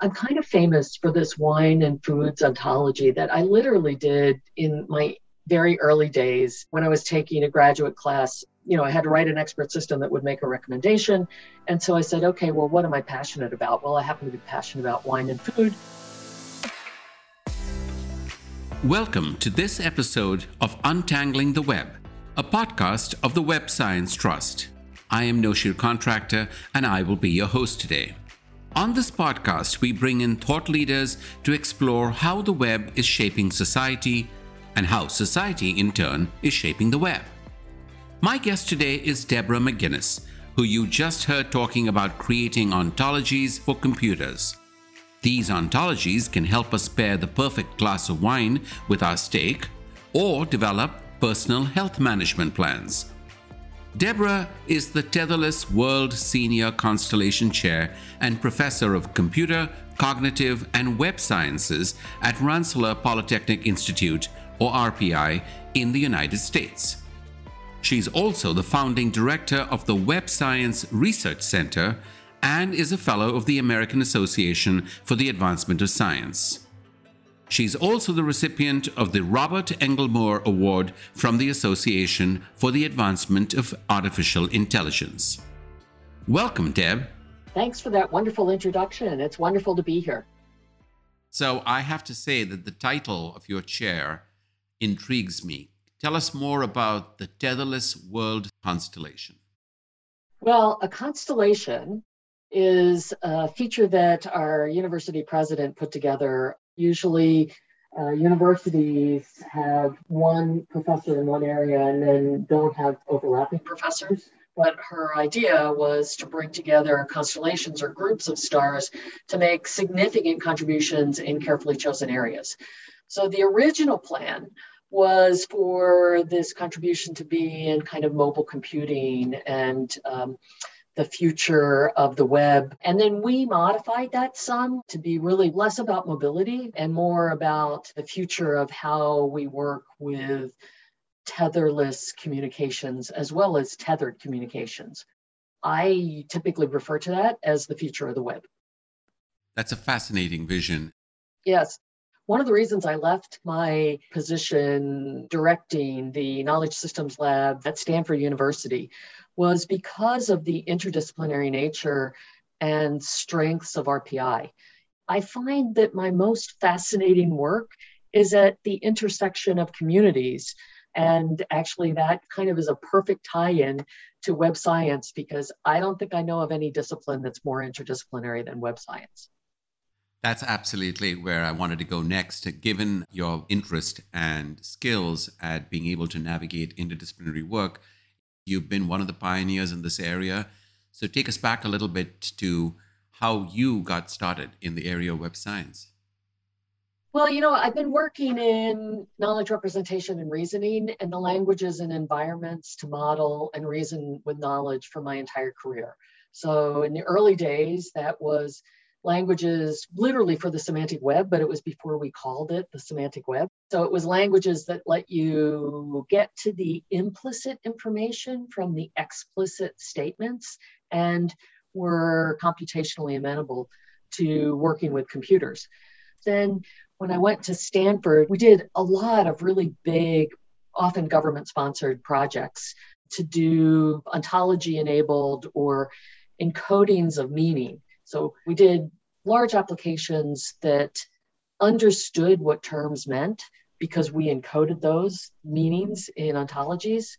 I'm kind of famous for this wine and foods ontology that I literally did in my very early days when I was taking a graduate class. You know, I had to write an expert system that would make a recommendation. And so I said, okay, well, what am I passionate about? Well, I happen to be passionate about wine and food. Welcome to this episode of Untangling the Web, a podcast of the Web Science Trust. I am Noshir Contractor, and I will be your host today. On this podcast, we bring in thought leaders to explore how the web is shaping society and how society, in turn, is shaping the web. My guest today is Deborah McGuinness, who you just heard talking about creating ontologies for computers. These ontologies can help us pair the perfect glass of wine with our steak or develop personal health management plans. Deborah is the Tetherless World Senior Constellation Chair and Professor of Computer, Cognitive, and Web Sciences at Rensselaer Polytechnic Institute, or RPI, in the United States. She's also the founding director of the Web Science Research Center and is a fellow of the American Association for the Advancement of Science. She's also the recipient of the Robert Engelmore Award from the Association for the Advancement of Artificial Intelligence. Welcome, Deb. Thanks for that wonderful introduction. It's wonderful to be here. So, I have to say that the title of your chair intrigues me. Tell us more about the Tetherless World Constellation. Well, a constellation is a feature that our university president put together Usually, uh, universities have one professor in one area and then don't have overlapping professors. But her idea was to bring together constellations or groups of stars to make significant contributions in carefully chosen areas. So the original plan was for this contribution to be in kind of mobile computing and um, the future of the web. And then we modified that some to be really less about mobility and more about the future of how we work with tetherless communications as well as tethered communications. I typically refer to that as the future of the web. That's a fascinating vision. Yes. One of the reasons I left my position directing the Knowledge Systems Lab at Stanford University was because of the interdisciplinary nature and strengths of RPI. I find that my most fascinating work is at the intersection of communities. And actually, that kind of is a perfect tie in to web science because I don't think I know of any discipline that's more interdisciplinary than web science. That's absolutely where I wanted to go next. Given your interest and skills at being able to navigate interdisciplinary work, You've been one of the pioneers in this area. So take us back a little bit to how you got started in the area of web science. Well, you know, I've been working in knowledge representation and reasoning and the languages and environments to model and reason with knowledge for my entire career. So in the early days, that was languages literally for the semantic web, but it was before we called it the semantic web. So it was languages that let you get to the implicit information from the explicit statements and were computationally amenable to working with computers. Then when I went to Stanford, we did a lot of really big, often government sponsored projects to do ontology enabled or encodings of meaning so we did large applications that understood what terms meant because we encoded those meanings in ontologies.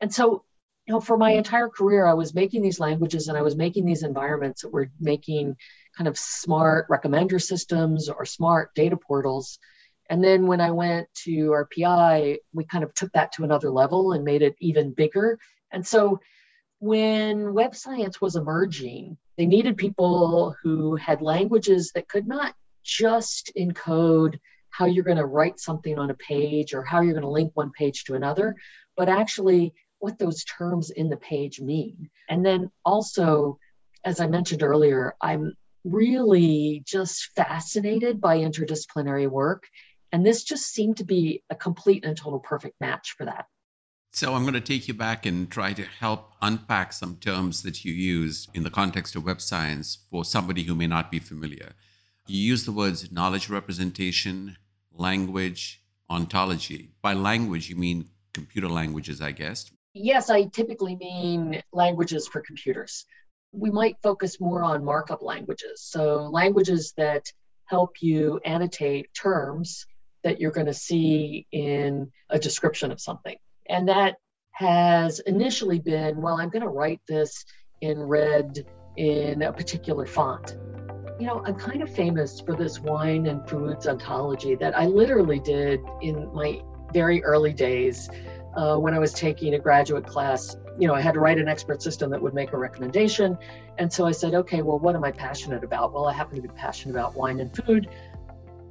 And so, you know, for my entire career, I was making these languages and I was making these environments that were making kind of smart recommender systems or smart data portals. And then when I went to RPI, we kind of took that to another level and made it even bigger. And so when web science was emerging, they needed people who had languages that could not just encode how you're going to write something on a page or how you're going to link one page to another, but actually what those terms in the page mean. And then also, as I mentioned earlier, I'm really just fascinated by interdisciplinary work. And this just seemed to be a complete and total perfect match for that. So I'm going to take you back and try to help unpack some terms that you use in the context of web science for somebody who may not be familiar. You use the words knowledge representation, language, ontology. By language, you mean computer languages, I guess. Yes, I typically mean languages for computers. We might focus more on markup languages. So, languages that help you annotate terms that you're going to see in a description of something. And that has initially been well, I'm going to write this in red in a particular font. You know, I'm kind of famous for this wine and foods ontology that I literally did in my very early days uh, when I was taking a graduate class. You know, I had to write an expert system that would make a recommendation. And so I said, okay, well, what am I passionate about? Well, I happen to be passionate about wine and food.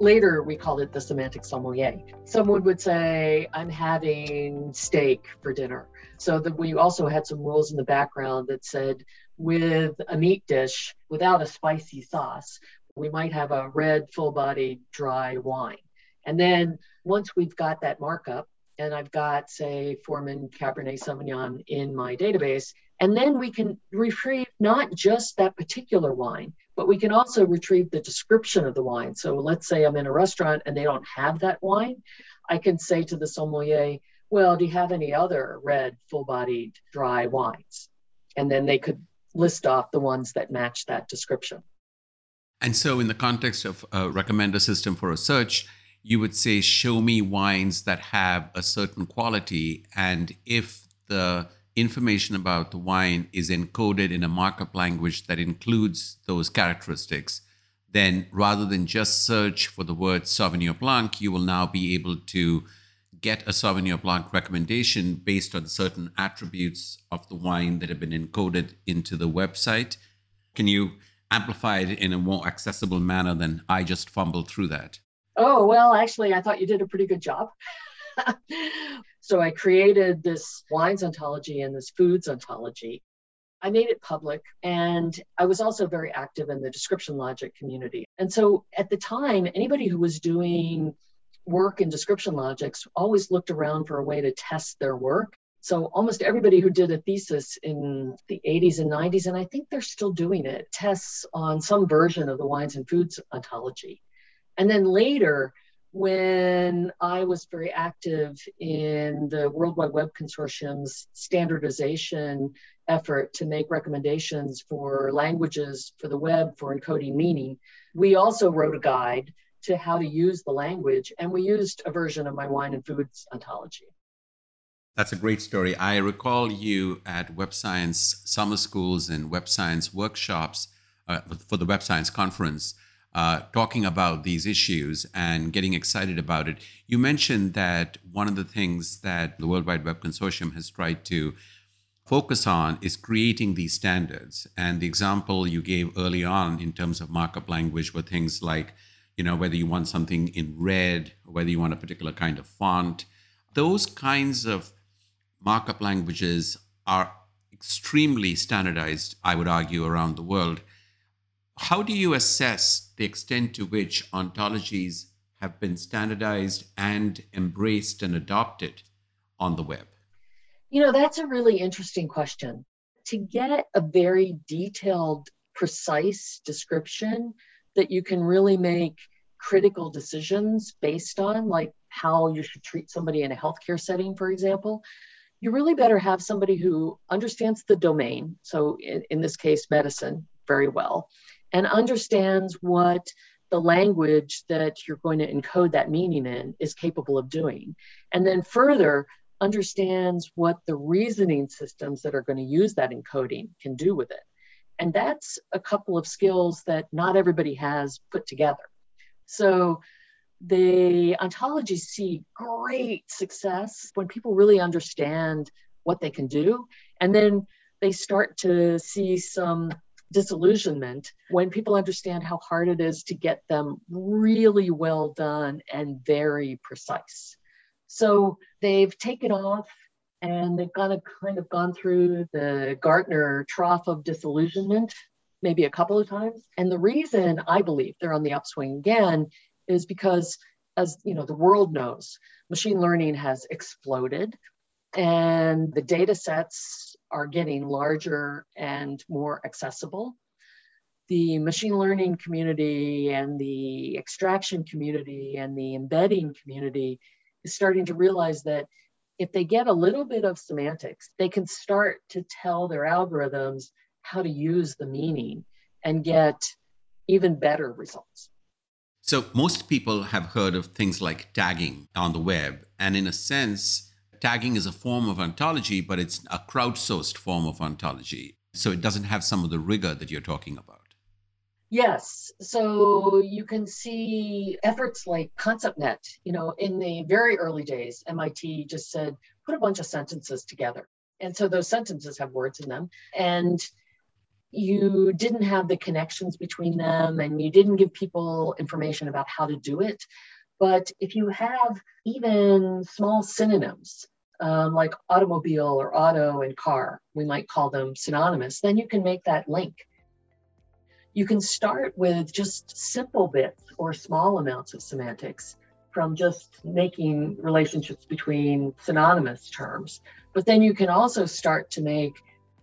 Later, we called it the semantic sommelier. Someone would say, I'm having steak for dinner. So that we also had some rules in the background that said, with a meat dish without a spicy sauce, we might have a red, full bodied, dry wine. And then once we've got that markup, and I've got, say, Forman Cabernet Sauvignon in my database, and then we can retrieve not just that particular wine, but we can also retrieve the description of the wine. So let's say I'm in a restaurant and they don't have that wine. I can say to the sommelier, well, do you have any other red, full bodied, dry wines? And then they could list off the ones that match that description. And so, in the context of a recommender system for a search, you would say, show me wines that have a certain quality. And if the information about the wine is encoded in a markup language that includes those characteristics, then rather than just search for the word Sauvignon Blanc, you will now be able to get a Sauvignon Blanc recommendation based on certain attributes of the wine that have been encoded into the website. Can you amplify it in a more accessible manner than I just fumbled through that? Oh, well, actually, I thought you did a pretty good job. so I created this wines ontology and this foods ontology. I made it public and I was also very active in the description logic community. And so at the time, anybody who was doing work in description logics always looked around for a way to test their work. So almost everybody who did a thesis in the 80s and 90s, and I think they're still doing it, tests on some version of the wines and foods ontology. And then later, when I was very active in the World Wide Web Consortium's standardization effort to make recommendations for languages for the web for encoding meaning, we also wrote a guide to how to use the language. And we used a version of my wine and foods ontology. That's a great story. I recall you at Web Science summer schools and Web Science workshops uh, for the Web Science conference, uh, talking about these issues and getting excited about it. You mentioned that one of the things that the World Wide Web Consortium has tried to focus on is creating these standards. And the example you gave early on in terms of markup language were things like you know, whether you want something in red, or whether you want a particular kind of font. Those kinds of markup languages are extremely standardized, I would argue, around the world. How do you assess the extent to which ontologies have been standardized and embraced and adopted on the web? You know, that's a really interesting question. To get a very detailed, precise description, that you can really make critical decisions based on, like how you should treat somebody in a healthcare setting, for example, you really better have somebody who understands the domain. So, in, in this case, medicine very well, and understands what the language that you're going to encode that meaning in is capable of doing. And then further, understands what the reasoning systems that are going to use that encoding can do with it. And that's a couple of skills that not everybody has put together. So the ontologies see great success when people really understand what they can do. And then they start to see some disillusionment when people understand how hard it is to get them really well done and very precise. So they've taken off and they've kind of kind of gone through the Gartner trough of disillusionment maybe a couple of times. And the reason I believe they're on the upswing again is because as you know the world knows, machine learning has exploded and the data sets are getting larger and more accessible. the machine learning community and the extraction community and the embedding community is starting to realize that if they get a little bit of semantics, they can start to tell their algorithms how to use the meaning and get even better results. So, most people have heard of things like tagging on the web. And in a sense, tagging is a form of ontology, but it's a crowdsourced form of ontology. So, it doesn't have some of the rigor that you're talking about. Yes. So you can see efforts like ConceptNet. You know, in the very early days, MIT just said, put a bunch of sentences together. And so those sentences have words in them. And you didn't have the connections between them and you didn't give people information about how to do it. But if you have even small synonyms, um, like automobile or auto and car, we might call them synonymous, then you can make that link you can start with just simple bits or small amounts of semantics from just making relationships between synonymous terms. But then you can also start to make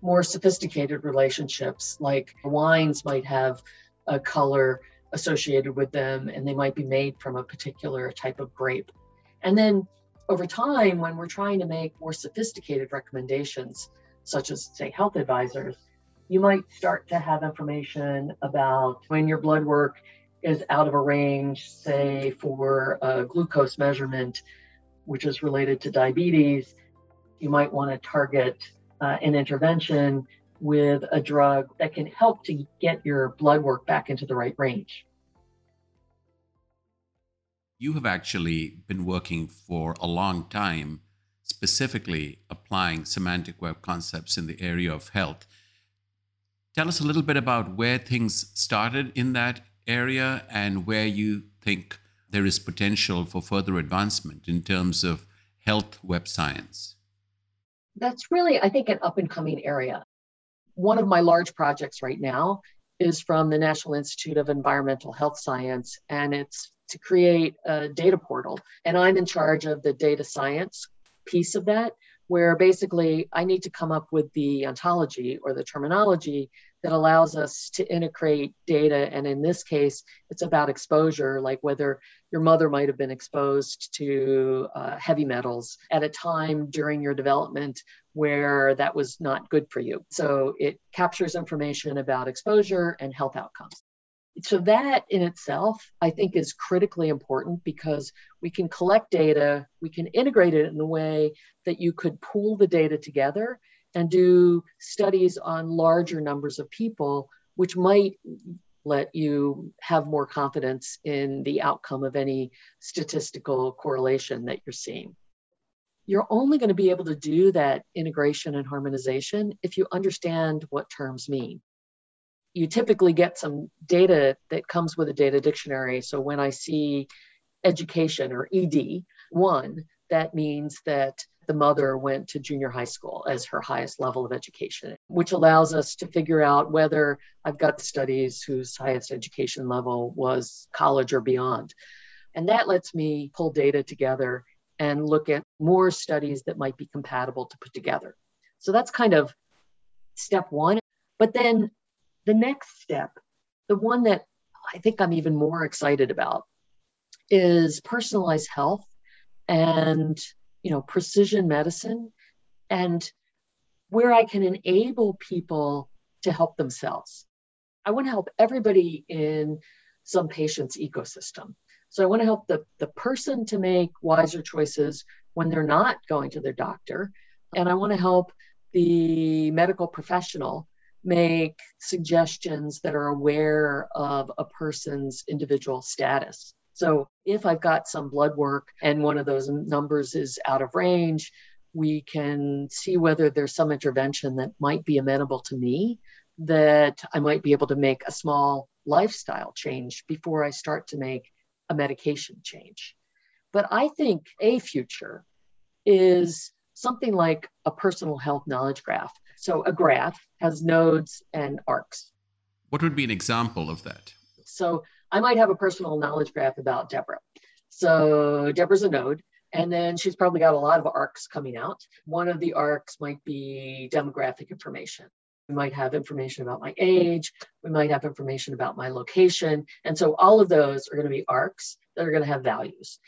more sophisticated relationships, like wines might have a color associated with them and they might be made from a particular type of grape. And then over time, when we're trying to make more sophisticated recommendations, such as, say, health advisors, you might start to have information about when your blood work is out of a range, say for a glucose measurement, which is related to diabetes. You might want to target uh, an intervention with a drug that can help to get your blood work back into the right range. You have actually been working for a long time, specifically applying semantic web concepts in the area of health. Tell us a little bit about where things started in that area and where you think there is potential for further advancement in terms of health web science. That's really, I think, an up and coming area. One of my large projects right now is from the National Institute of Environmental Health Science, and it's to create a data portal. And I'm in charge of the data science piece of that, where basically I need to come up with the ontology or the terminology that allows us to integrate data. And in this case, it's about exposure, like whether your mother might have been exposed to uh, heavy metals at a time during your development where that was not good for you. So it captures information about exposure and health outcomes so that in itself i think is critically important because we can collect data we can integrate it in a way that you could pool the data together and do studies on larger numbers of people which might let you have more confidence in the outcome of any statistical correlation that you're seeing you're only going to be able to do that integration and harmonization if you understand what terms mean you typically get some data that comes with a data dictionary. So when I see education or ED, one, that means that the mother went to junior high school as her highest level of education, which allows us to figure out whether I've got studies whose highest education level was college or beyond. And that lets me pull data together and look at more studies that might be compatible to put together. So that's kind of step one. But then the next step, the one that I think I'm even more excited about, is personalized health and you know precision medicine and where I can enable people to help themselves. I want to help everybody in some patient's ecosystem. So I want to help the, the person to make wiser choices when they're not going to their doctor. And I want to help the medical professional make suggestions that are aware of a person's individual status. So if I've got some blood work and one of those numbers is out of range, we can see whether there's some intervention that might be amenable to me that I might be able to make a small lifestyle change before I start to make a medication change. But I think a future is something like a personal health knowledge graph so a graph has nodes and arcs. What would be an example of that? So I might have a personal knowledge graph about Deborah. So Deborah's a node, and then she's probably got a lot of arcs coming out. One of the arcs might be demographic information. We might have information about my age. We might have information about my location. And so all of those are going to be arcs that are going to have values.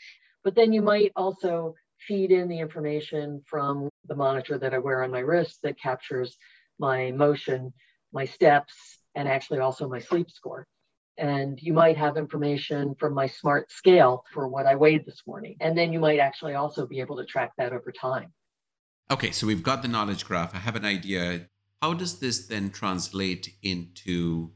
But then you might also feed in the information from the monitor that I wear on my wrist that captures my motion, my steps, and actually also my sleep score. And you might have information from my smart scale for what I weighed this morning. And then you might actually also be able to track that over time. Okay, so we've got the knowledge graph. I have an idea. How does this then translate into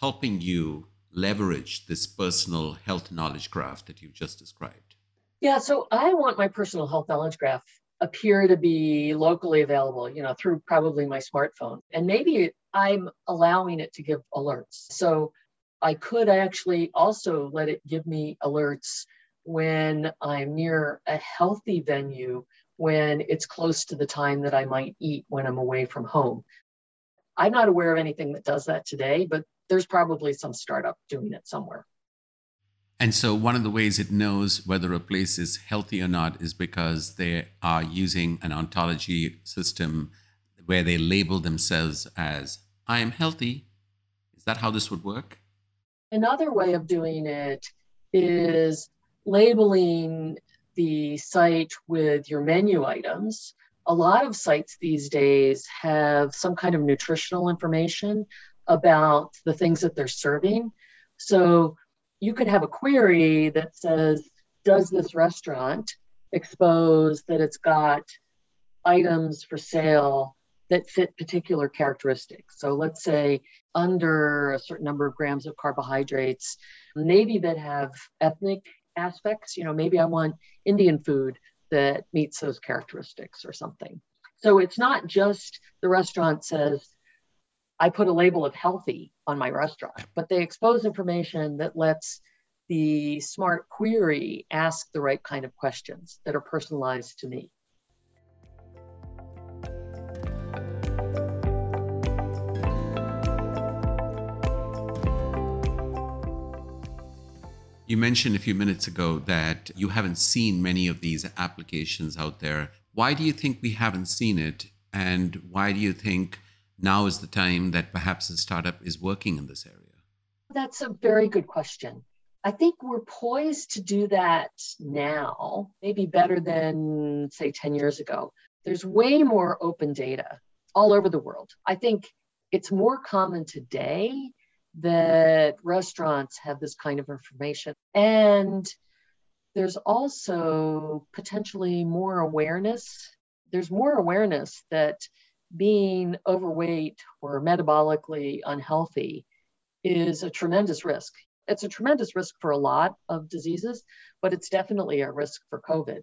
helping you leverage this personal health knowledge graph that you've just described? Yeah, so I want my personal health knowledge graph appear to be locally available, you know, through probably my smartphone. And maybe I'm allowing it to give alerts. So I could actually also let it give me alerts when I'm near a healthy venue when it's close to the time that I might eat when I'm away from home. I'm not aware of anything that does that today, but there's probably some startup doing it somewhere. And so, one of the ways it knows whether a place is healthy or not is because they are using an ontology system where they label themselves as, I am healthy. Is that how this would work? Another way of doing it is labeling the site with your menu items. A lot of sites these days have some kind of nutritional information about the things that they're serving. So you could have a query that says, does this restaurant expose that it's got items for sale that fit particular characteristics? So let's say under a certain number of grams of carbohydrates, maybe that have ethnic aspects. You know, maybe I want Indian food that meets those characteristics or something. So it's not just the restaurant says, I put a label of healthy on my restaurant, but they expose information that lets the smart query ask the right kind of questions that are personalized to me. You mentioned a few minutes ago that you haven't seen many of these applications out there. Why do you think we haven't seen it? And why do you think now is the time that perhaps a startup is working in this area? That's a very good question. I think we're poised to do that now, maybe better than, say, 10 years ago. There's way more open data all over the world. I think it's more common today that restaurants have this kind of information. And there's also potentially more awareness. There's more awareness that being overweight or metabolically unhealthy is a tremendous risk. It's a tremendous risk for a lot of diseases, but it's definitely a risk for COVID.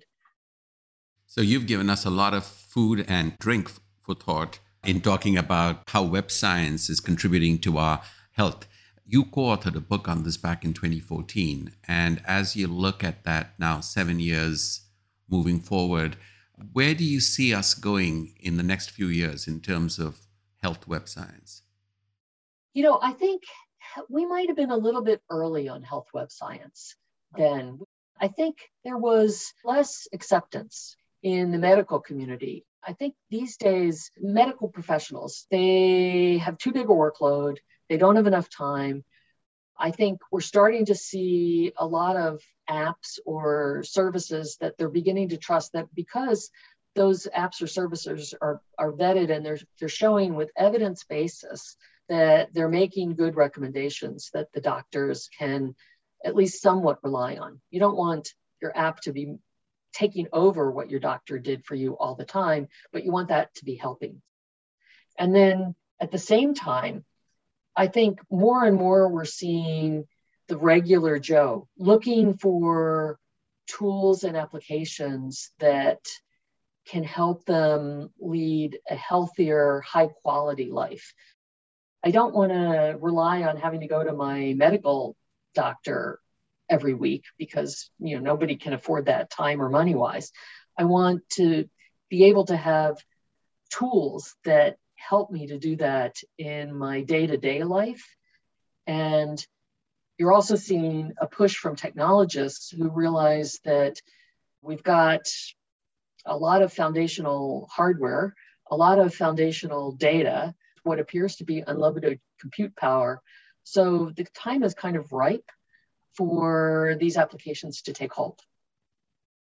So, you've given us a lot of food and drink for thought in talking about how web science is contributing to our health. You co authored a book on this back in 2014. And as you look at that now, seven years moving forward, where do you see us going in the next few years in terms of health web science? You know, I think we might have been a little bit early on health web science then. I think there was less acceptance in the medical community. I think these days, medical professionals, they have too big a workload, they don't have enough time. I think we're starting to see a lot of apps or services that they're beginning to trust that because those apps or services are, are vetted and they're, they're showing with evidence basis that they're making good recommendations that the doctors can at least somewhat rely on. You don't want your app to be taking over what your doctor did for you all the time, but you want that to be helping. And then at the same time, I think more and more we're seeing the regular Joe looking for tools and applications that can help them lead a healthier, high quality life. I don't want to rely on having to go to my medical doctor every week because you know nobody can afford that time or money wise. I want to be able to have tools that help me to do that in my day-to-day life and you're also seeing a push from technologists who realize that we've got a lot of foundational hardware, a lot of foundational data. what appears to be unlimited compute power. So the time is kind of ripe for these applications to take hold.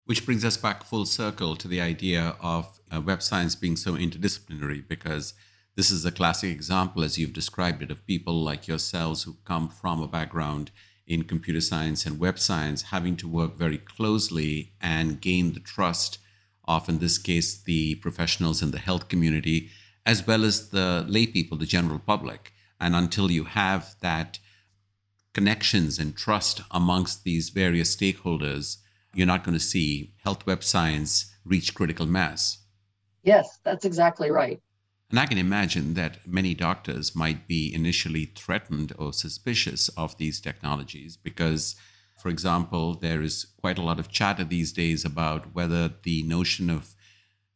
Which brings us back full circle to the idea of uh, web science being so interdisciplinary, because this is a classic example, as you've described it, of people like yourselves who come from a background in computer science and web science having to work very closely and gain the trust of, in this case, the professionals in the health community, as well as the lay people, the general public. And until you have that connections and trust amongst these various stakeholders, you're not going to see health web science reach critical mass. Yes, that's exactly right. And I can imagine that many doctors might be initially threatened or suspicious of these technologies because, for example, there is quite a lot of chatter these days about whether the notion of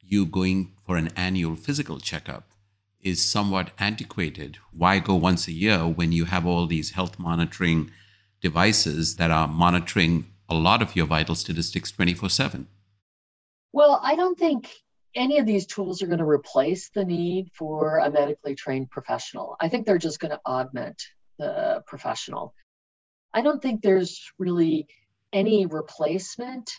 you going for an annual physical checkup is somewhat antiquated. Why go once a year when you have all these health monitoring devices that are monitoring a lot of your vital statistics 24 7? Well, I don't think any of these tools are going to replace the need for a medically trained professional. I think they're just going to augment the professional. I don't think there's really any replacement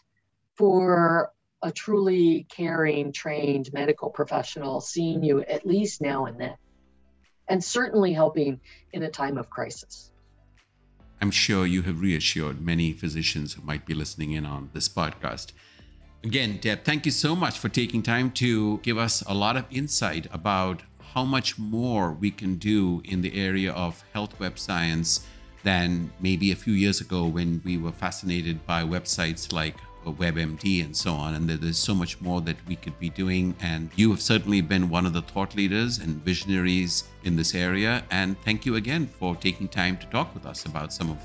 for a truly caring, trained medical professional seeing you at least now and then, and certainly helping in a time of crisis. I'm sure you have reassured many physicians who might be listening in on this podcast. Again, Deb, thank you so much for taking time to give us a lot of insight about how much more we can do in the area of health web science than maybe a few years ago when we were fascinated by websites like WebMD and so on. And there's so much more that we could be doing. And you have certainly been one of the thought leaders and visionaries in this area. And thank you again for taking time to talk with us about some of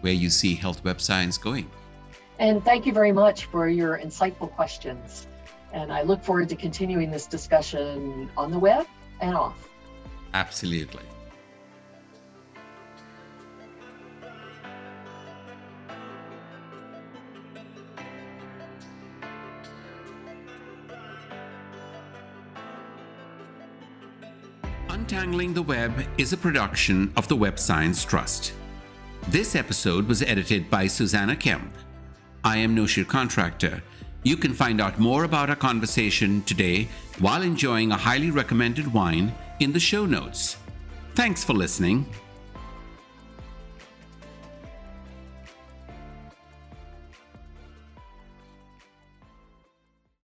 where you see health web science going. And thank you very much for your insightful questions. And I look forward to continuing this discussion on the web and off. Absolutely. Untangling the Web is a production of the Web Science Trust. This episode was edited by Susanna Kemp I am Noshir Contractor. You can find out more about our conversation today while enjoying a highly recommended wine in the show notes. Thanks for listening